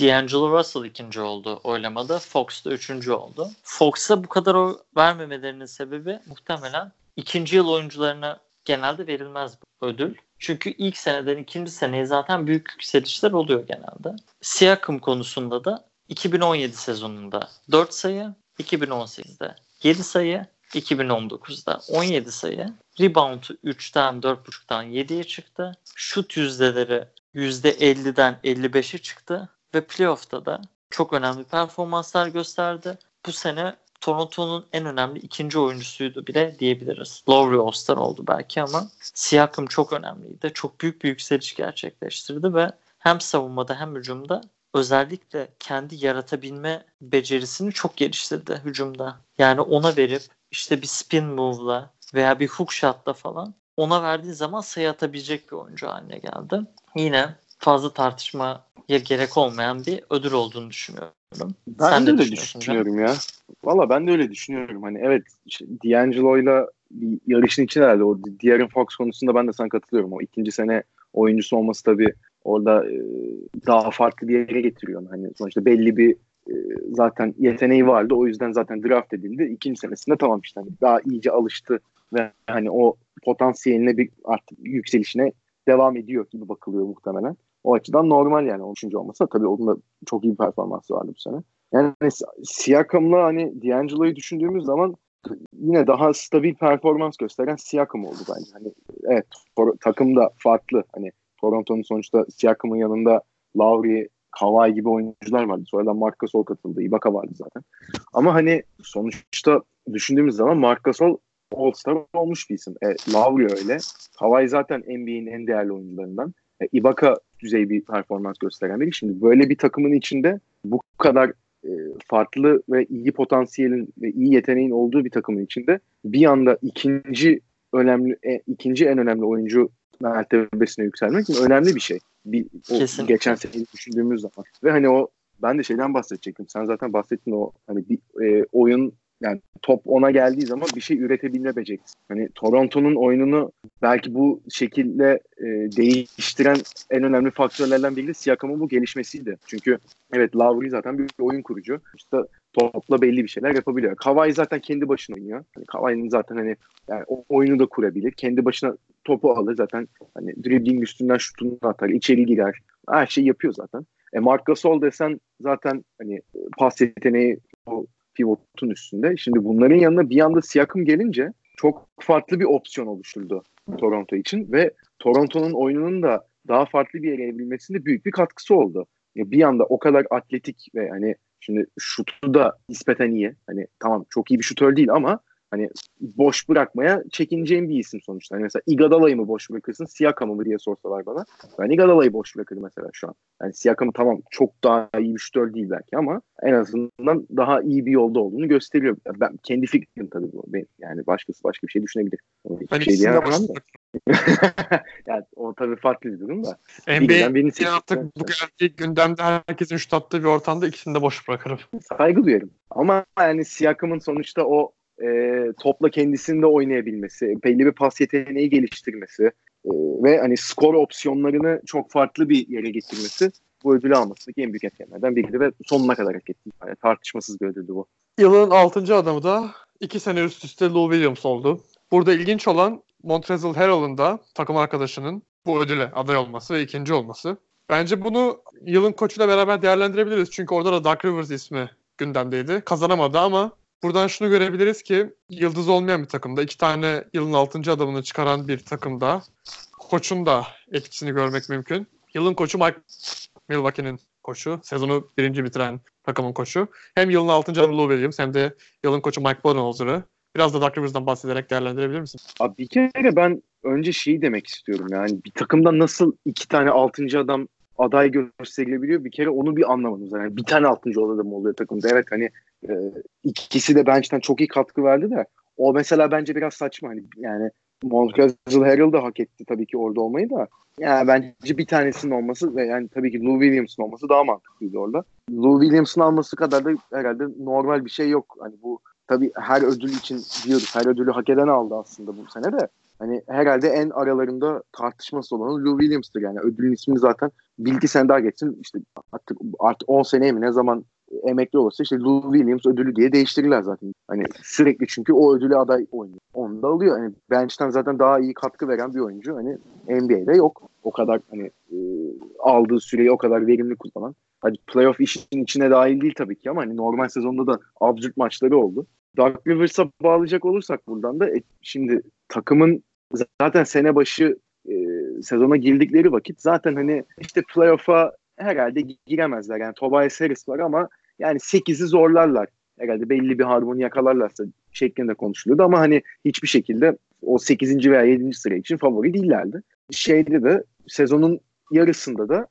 D'Angelo Russell ikinci oldu oylamada. Fox da üçüncü oldu. Fox'a bu kadar oy vermemelerinin sebebi muhtemelen ikinci yıl oyuncularına genelde verilmez bu ödül. Çünkü ilk seneden ikinci seneye zaten büyük yükselişler oluyor genelde. Siakam konusunda da 2017 sezonunda 4 sayı, 2018'de 7 sayı, 2019'da 17 sayı. Rebound'u 3'ten 4.5'tan 7'ye çıktı. Şut yüzdeleri %50'den 55'e çıktı. Ve playoff'ta da çok önemli performanslar gösterdi. Bu sene Toronto'nun en önemli ikinci oyuncusuydu bile diyebiliriz. Lowry All-Star oldu belki ama Siakam çok önemliydi. Çok büyük bir yükseliş gerçekleştirdi ve hem savunmada hem hücumda özellikle kendi yaratabilme becerisini çok geliştirdi hücumda. Yani ona verip işte bir spin move'la veya bir hook shot'la falan ona verdiği zaman sayı atabilecek bir oyuncu haline geldi. Yine fazla tartışmaya gerek olmayan bir ödül olduğunu düşünüyorum. Ben Sen de ne öyle düşünüyorum ya. Valla ben de öyle düşünüyorum. Hani evet işte D'Angelo'yla bir yarışın için herhalde o De'Aaron Fox konusunda ben de sana katılıyorum. O ikinci sene oyuncusu olması tabii orada e, daha farklı bir yere getiriyor. Hani sonuçta belli bir e, zaten yeteneği vardı. O yüzden zaten draft edildi. İkinci senesinde tamam işte hani daha iyice alıştı ve hani o potansiyeline bir artık yükselişine devam ediyor gibi bakılıyor muhtemelen. O açıdan normal yani 13. olmasa tabii onun da çok iyi bir performansı vardı bu sene. Yani Siakam'la hani D'Angelo'yu düşündüğümüz zaman yine daha stabil performans gösteren Siakam oldu bence. Hani evet takım da farklı. Hani Toronto'nun sonuçta Siakam'ın yanında Lowry, Kawhi gibi oyuncular vardı. Sonradan Marc Gasol katıldı. Ibaka vardı zaten. Ama hani sonuçta düşündüğümüz zaman Marc Gasol All-Star olmuş bir isim. E, Lowry öyle. Kawhi zaten NBA'nin en değerli oyuncularından. E, Ibaka düzey bir performans gösteren biri. Şimdi böyle bir takımın içinde bu kadar e, farklı ve iyi potansiyelin ve iyi yeteneğin olduğu bir takımın içinde bir anda ikinci önemli e, ikinci en önemli oyuncu mertebesine yükselmek önemli bir şey. Bir, o geçen sene düşündüğümüz zaman. Ve hani o ben de şeyden bahsedecektim. Sen zaten bahsettin o hani bir e, oyun top ona geldiği zaman bir şey üretebilme becerisi. Hani Toronto'nun oyununu belki bu şekilde e, değiştiren en önemli faktörlerden biri de Siakam'ın bu gelişmesiydi. Çünkü evet Lowry zaten bir oyun kurucu. İşte topla belli bir şeyler yapabiliyor. Kawhi zaten kendi başına oynuyor. Hani Kawhi'nin zaten hani yani oyunu da kurabilir. Kendi başına topu alır zaten hani dribbling üstünden şutunu atar, içeri girer. Her şeyi yapıyor zaten. E Marc Gasol desen zaten hani pas yeteneği o pivotun üstünde. Şimdi bunların yanına bir anda Siakam gelince çok farklı bir opsiyon oluşturdu Toronto için ve Toronto'nun oyununun da daha farklı bir yere evrilmesinde büyük bir katkısı oldu. Ya bir anda o kadar atletik ve hani şimdi şutu da nispeten iyi. Hani tamam çok iyi bir şutör değil ama hani boş bırakmaya çekineceğim bir isim sonuçta. Hani mesela Iguodala'yı mı boş bırakırsın, Siakam'ı mı diye sorsalar bana. Ben Iguodala'yı boş bırakırım mesela şu an. Yani Siakam tamam çok daha iyi bir şutör değil belki ama en azından daha iyi bir yolda olduğunu gösteriyor. Ben kendi fikrim tabii bu. Ben, yani başkası başka bir şey düşünebilir. Hiçbir ben şey diyemem da. yani o tabii farklı bir durum da. NBA artık bu geldiği gündemde herkesin şut attığı bir ortamda ikisini de boş bırakırım. Saygı duyarım. Ama yani Siakam'ın sonuçta o e, topla kendisinde oynayabilmesi, belli bir pas yeteneği geliştirmesi e, ve hani skor opsiyonlarını çok farklı bir yere getirmesi bu ödülü almasındaki en büyük etkenlerden biriydi ve sonuna kadar hak etti. Yani tartışmasız bir ödüldü bu. Yılın 6. adamı da 2 sene üst üste Lou Williams oldu. Burada ilginç olan Montrezl Harrell'ın da takım arkadaşının bu ödüle aday olması ve ikinci olması. Bence bunu yılın koçuyla beraber değerlendirebiliriz. Çünkü orada da Doug Rivers ismi gündemdeydi. Kazanamadı ama Buradan şunu görebiliriz ki yıldız olmayan bir takımda iki tane yılın altıncı adamını çıkaran bir takımda koçun da etkisini görmek mümkün. Yılın koçu Mike Milwaukee'nin koçu. Sezonu birinci bitiren takımın koçu. Hem yılın altıncı adamı Lou Williams hem de yılın koçu Mike Budenholzer'ı. Biraz da Doug Rivers'dan bahsederek değerlendirebilir misin? Abi bir kere ben önce şeyi demek istiyorum yani bir takımda nasıl iki tane altıncı adam aday gösterilebiliyor. Bir kere onu bir anlamadım. Yani bir tane altıncı adam oluyor takımda. Evet hani e, ikisi de bench'ten çok iyi katkı verdi de o mesela bence biraz saçma. Hani yani Montrezl Harrell da hak etti tabii ki orada olmayı da. Yani bence bir tanesinin olması ve yani tabii ki Lou Williams'ın olması daha mantıklıydı orada. Lou Williams'ın alması kadar da herhalde normal bir şey yok. Hani bu tabii her ödül için diyoruz. Her ödülü hak eden aldı aslında bu sene de. Hani herhalde en aralarında tartışması olan Lou Williams'tır yani. Ödülün ismini zaten bilgi sen daha geçsin işte artık, artık 10 seneye mi ne zaman emekli olursa işte Lou Williams ödülü diye değiştirirler zaten. Hani sürekli çünkü o ödülü aday oynuyor. Onu da alıyor. Hani bench'ten zaten daha iyi katkı veren bir oyuncu hani NBA'de yok. O kadar hani e, aldığı süreyi o kadar verimli kullanan. Hadi playoff işin içine dahil değil tabii ki ama hani normal sezonda da absürt maçları oldu. Dark Rivers'a bağlayacak olursak buradan da e, şimdi takımın zaten sene başı e, sezona girdikleri vakit zaten hani işte playoff'a herhalde giremezler. Yani Tobias Harris var ama yani 8'i zorlarlar. Herhalde belli bir harmoni yakalarlarsa şeklinde konuşuluyordu ama hani hiçbir şekilde o 8. veya 7. sıra için favori değillerdi. Şeyde de sezonun yarısında da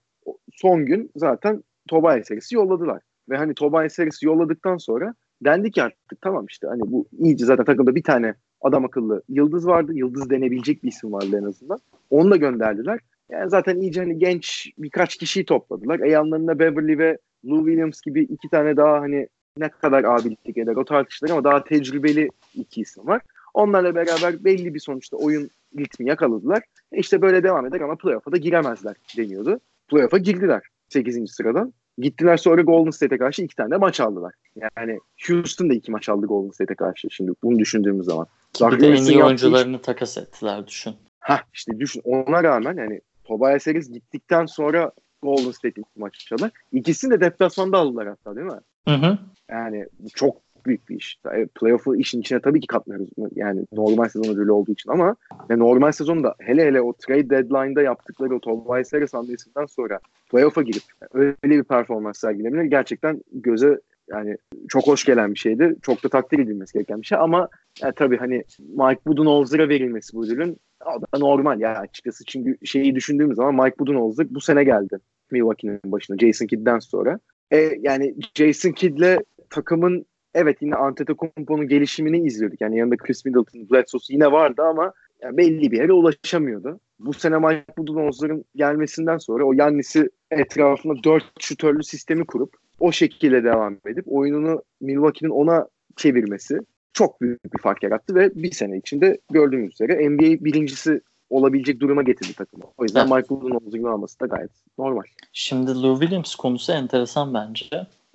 son gün zaten Tobias Harris'i yolladılar. Ve hani Tobias Harris'i yolladıktan sonra dendi ki artık tamam işte hani bu iyice zaten takımda bir tane adam akıllı yıldız vardı. Yıldız denebilecek bir isim vardı en azından. Onu da gönderdiler. Yani zaten iyice hani genç birkaç kişiyi topladılar. E yanlarında Beverly ve Lou Williams gibi iki tane daha hani ne kadar abilik eder o tartışılır ama daha tecrübeli iki isim var. Onlarla beraber belli bir sonuçta oyun ritmi yakaladılar. E işte böyle devam eder ama playoff'a da giremezler deniyordu. Playoff'a girdiler 8. sıradan. Gittiler sonra Golden State'e karşı iki tane maç aldılar. Yani Houston da iki maç aldı Golden State'e karşı şimdi bunu düşündüğümüz zaman. Bir de en iyi oyuncularını iş... takas ettiler düşün. Ha işte düşün ona rağmen yani Tobias Harris gittikten sonra Golden State'in maç çaldı. İkisini de deplasmanda aldılar hatta değil mi? Hı hı. Yani çok büyük bir iş. Playoff'u işin içine tabii ki katmıyoruz. Yani normal sezon ödülü olduğu için ama yani normal sezonda hele hele o trade deadline'da yaptıkları o Tobias Harris hamlesinden sonra playoff'a girip öyle bir performans sergilemeleri gerçekten göze yani çok hoş gelen bir şeydi. Çok da takdir edilmesi gereken bir şey ama yani tabii hani Mike Budenholzer'a verilmesi bu ödülün o da normal ya açıkçası çünkü şeyi düşündüğümüz zaman Mike Budenholzer bu sene geldi Milwaukee'nin başına Jason Kidd'den sonra. E, yani Jason Kidd'le takımın evet yine Antetokounmpo'nun gelişimini izliyorduk. Yani yanında Chris Middleton, Bledsoe yine vardı ama yani belli bir yere ulaşamıyordu. Bu sene Mike Budenholzer'ın gelmesinden sonra o Yannis'i etrafında dört şutörlü sistemi kurup o şekilde devam edip oyununu Milwaukee'nin ona çevirmesi çok büyük bir fark yarattı ve bir sene içinde gördüğümüz üzere NBA birincisi olabilecek duruma getirdi takımı. O yüzden evet. Michael Budenholzer'ın alması da gayet normal. Şimdi Lou Williams konusu enteresan bence.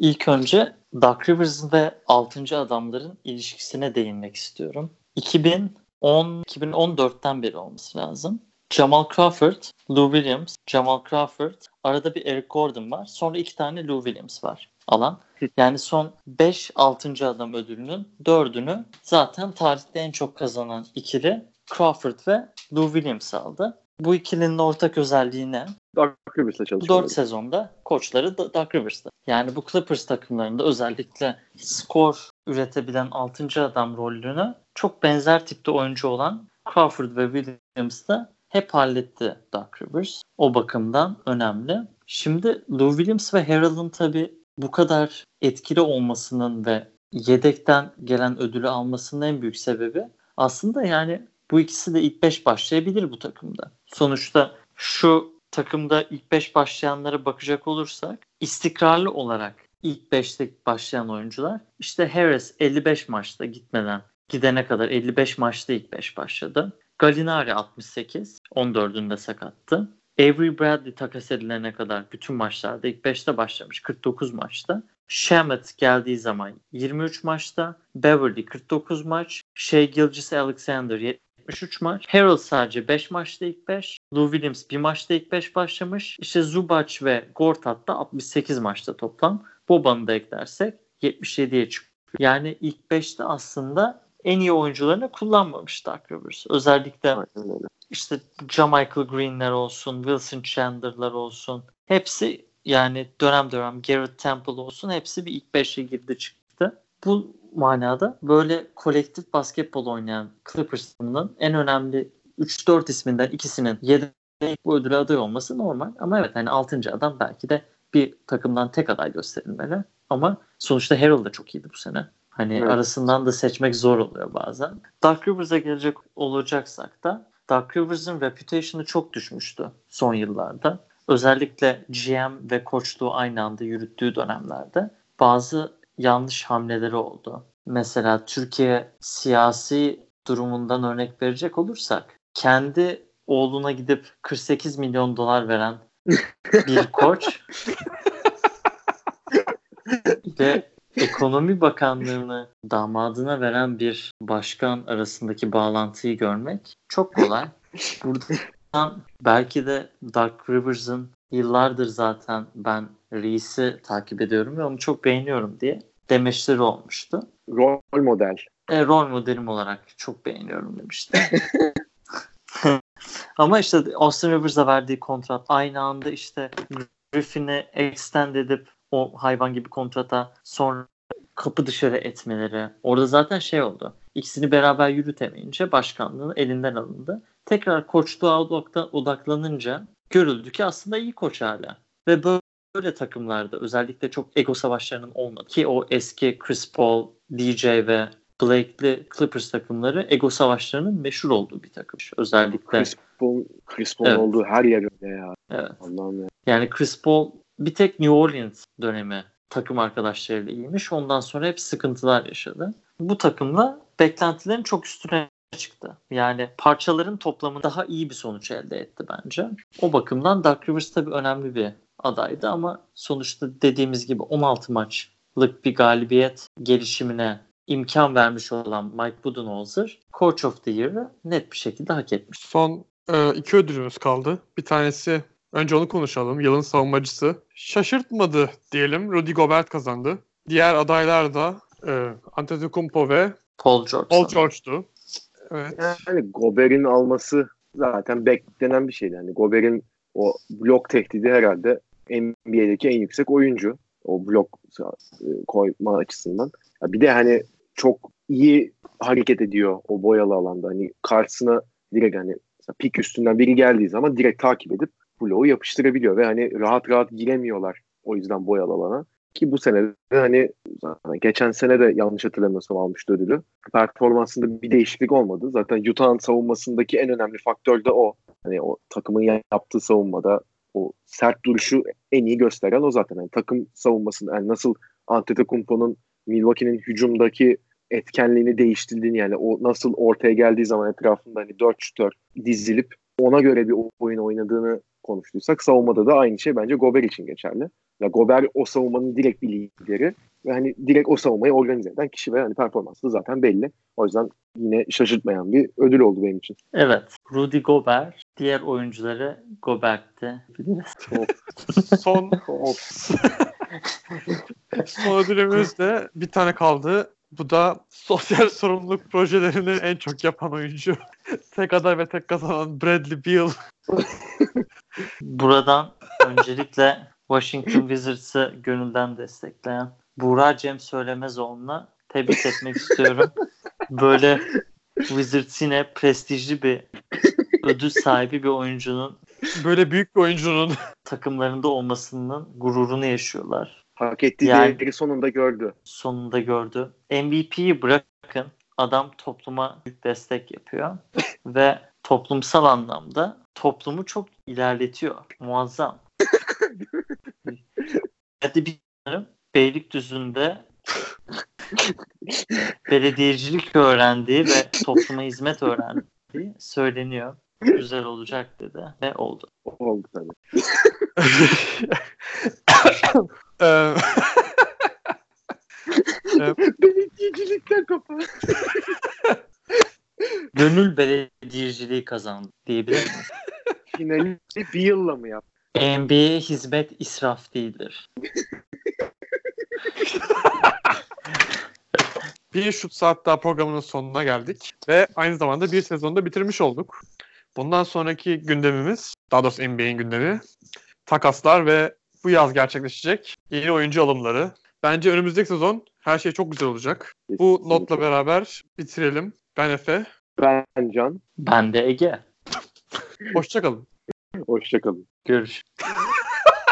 İlk önce Doug Rivers ve 6. adamların ilişkisine değinmek istiyorum. 2010 2014'ten beri olması lazım. Jamal Crawford, Lou Williams, Jamal Crawford. Arada bir Eric Gordon var. Sonra iki tane Lou Williams var alan. Yani son 5 6. adam ödülünün 4'ünü zaten tarihte en çok kazanan ikili Crawford ve Lou Williams aldı. Bu ikilinin ortak özelliği ne? Doug Rivers'la çalışıyor. 4 sezonda koçları Doug Rivers'tı. Yani bu Clippers takımlarında özellikle skor üretebilen 6. adam rolünü çok benzer tipte oyuncu olan Crawford ve Williams da hep halletti Doug Rivers. O bakımdan önemli. Şimdi Lou Williams ve Harrell'ın tabi bu kadar etkili olmasının ve yedekten gelen ödülü almasının en büyük sebebi aslında yani bu ikisi de ilk 5 başlayabilir bu takımda. Sonuçta şu takımda ilk 5 başlayanlara bakacak olursak istikrarlı olarak ilk 5'te başlayan oyuncular işte Harris 55 maçta gitmeden gidene kadar 55 maçta ilk 5 başladı. Gallinari 68, 14'ünde sakattı. Avery Bradley takas edilene kadar bütün maçlarda ilk 5'te başlamış 49 maçta. Shamet geldiği zaman 23 maçta, Beverly 49 maç, Shea Gilgis Alexander 73 maç. Harold sadece 5 maçta ilk 5. Lou Williams bir maçta ilk 5 başlamış. İşte Zubac ve Gortat da 68 maçta toplam. Boban'ı da eklersek 77'ye çıkıyor. Yani ilk 5'te aslında en iyi oyuncularını kullanmamış Dark Rivers. Özellikle işte Jamichael Green'ler olsun, Wilson Chandler'lar olsun. Hepsi yani dönem dönem Garrett Temple olsun hepsi bir ilk 5'e girdi çıktı. Bu manada böyle kolektif basketbol oynayan Clippers'ın en önemli 3-4 isminden ikisinin yedek bu ödüle aday olması normal. Ama evet hani 6. adam belki de bir takımdan tek aday gösterilmeli. Ama sonuçta Harold da çok iyiydi bu sene. Hani evet. arasından da seçmek zor oluyor bazen. Dark Rivers'a gelecek olacaksak da Dark Rivers'ın reputation'ı çok düşmüştü son yıllarda. Özellikle GM ve koçluğu aynı anda yürüttüğü dönemlerde bazı yanlış hamleleri oldu. Mesela Türkiye siyasi durumundan örnek verecek olursak kendi oğluna gidip 48 milyon dolar veren bir koç ve Ekonomi Bakanlığı'nı damadına veren bir başkan arasındaki bağlantıyı görmek çok kolay. Buradan belki de Dark Rivers'ın yıllardır zaten ben Reis'i takip ediyorum ve onu çok beğeniyorum diye demeçleri olmuştu. Rol model. E, rol modelim olarak çok beğeniyorum demişti. Ama işte Austin Rivers'a verdiği kontrat aynı anda işte Griffin'i extend edip o hayvan gibi kontrata sonra kapı dışarı etmeleri. Orada zaten şey oldu. İkisini beraber yürütemeyince başkanlığın elinden alındı. Tekrar koçluğa odaklanınca görüldü ki aslında iyi koç hala. Ve böyle böyle takımlarda özellikle çok ego savaşlarının olmadığı ki o eski Chris Paul, DJ ve Blake'li Clippers takımları ego savaşlarının meşhur olduğu bir takım. Özellikle Chris Paul, Chris Paul'un Evet. olduğu her yer öyle ya. evet. Allah'ım ya. Yani Chris Paul bir tek New Orleans dönemi takım arkadaşlarıyla iyiymiş. Ondan sonra hep sıkıntılar yaşadı. Bu takımla beklentilerin çok üstüne çıktı. Yani parçaların toplamı daha iyi bir sonuç elde etti bence. O bakımdan Dark Rivers tabii önemli bir adaydı ama sonuçta dediğimiz gibi 16 maçlık bir galibiyet gelişimine imkan vermiş olan Mike Budenholzer Coach of the Year'ı net bir şekilde hak etmiş. Son e, iki ödülümüz kaldı. Bir tanesi önce onu konuşalım. Yılın savunmacısı. Şaşırtmadı diyelim. Rudy Gobert kazandı. Diğer adaylar da e, Antetokounmpo ve Paul George. Paul. George'tu. Evet. Yani Gobert'in alması zaten beklenen bir şeydi. Yani Gobert'in o blok tehdidi herhalde NBA'deki en yüksek oyuncu. O blok e, koyma açısından. Bir de hani çok iyi hareket ediyor o boyalı alanda. Hani karşısına direkt hani pik üstünden biri geldiği zaman direkt takip edip bloğu yapıştırabiliyor ve hani rahat rahat giremiyorlar o yüzden boyalı alana. Ki bu sene de hani geçen sene de yanlış hatırlamıyorsam almıştı ödülü. Performansında bir değişiklik olmadı. Zaten Utah'ın savunmasındaki en önemli faktör de o. Hani o takımın yaptığı savunmada o sert duruşu en iyi gösteren o zaten. Yani takım savunmasında yani nasıl Antetokounmpo'nun Milwaukee'nin hücumdaki etkenliğini değiştirdiğini yani o nasıl ortaya geldiği zaman etrafında hani 4 şutör dizilip ona göre bir oyun oynadığını konuştuysak savunmada da aynı şey bence Gober için geçerli. Ya Gober o savunmanın direkt bir lideri ve hani direkt o savunmayı organize eden kişi ve hani performansı da zaten belli. O yüzden yine şaşırtmayan bir ödül oldu benim için. Evet. Rudy Gobert. Diğer oyuncuları Gobert'ti. Biliriz. Son son ödülümüz de bir tane kaldı. Bu da sosyal sorumluluk projelerini en çok yapan oyuncu. tek aday ve tek kazanan Bradley Beal. Buradan öncelikle Washington Wizards'ı gönülden destekleyen Buğra Cem Söylemezoğlu'na tebrik etmek istiyorum. Böyle Wizards yine prestijli bir ödül sahibi bir oyuncunun Böyle büyük bir oyuncunun takımlarında olmasının gururunu yaşıyorlar. Hak ettiği Yani- değeri sonunda gördü. Sonunda gördü. MVP'yi bırakın adam topluma büyük destek yapıyor ve toplumsal anlamda toplumu çok ilerletiyor. Muazzam. Hadi bir Beylikdüzü'nde belediyecilik öğrendiği ve topluma hizmet öğrendiği söyleniyor. Güzel olacak dedi ve oldu. Oldu tabii. Eee, Belediyecilikten kafa. Gönül belediyeciliği kazandı diyebilir miyiz? Finali bir yılla mı yaptı? NBA'ye hizmet israf değildir. bir şut saat daha programının sonuna geldik ve aynı zamanda bir sezonda bitirmiş olduk. Bundan sonraki gündemimiz, daha doğrusu NBA'in gündemi, takaslar ve bu yaz gerçekleşecek yeni oyuncu alımları. Bence önümüzdeki sezon her şey çok güzel olacak. Bu notla beraber bitirelim. Ben Efe. Ben Can. Ben de Ege. Hoşçakalın. Hoşçakalın. Görüş.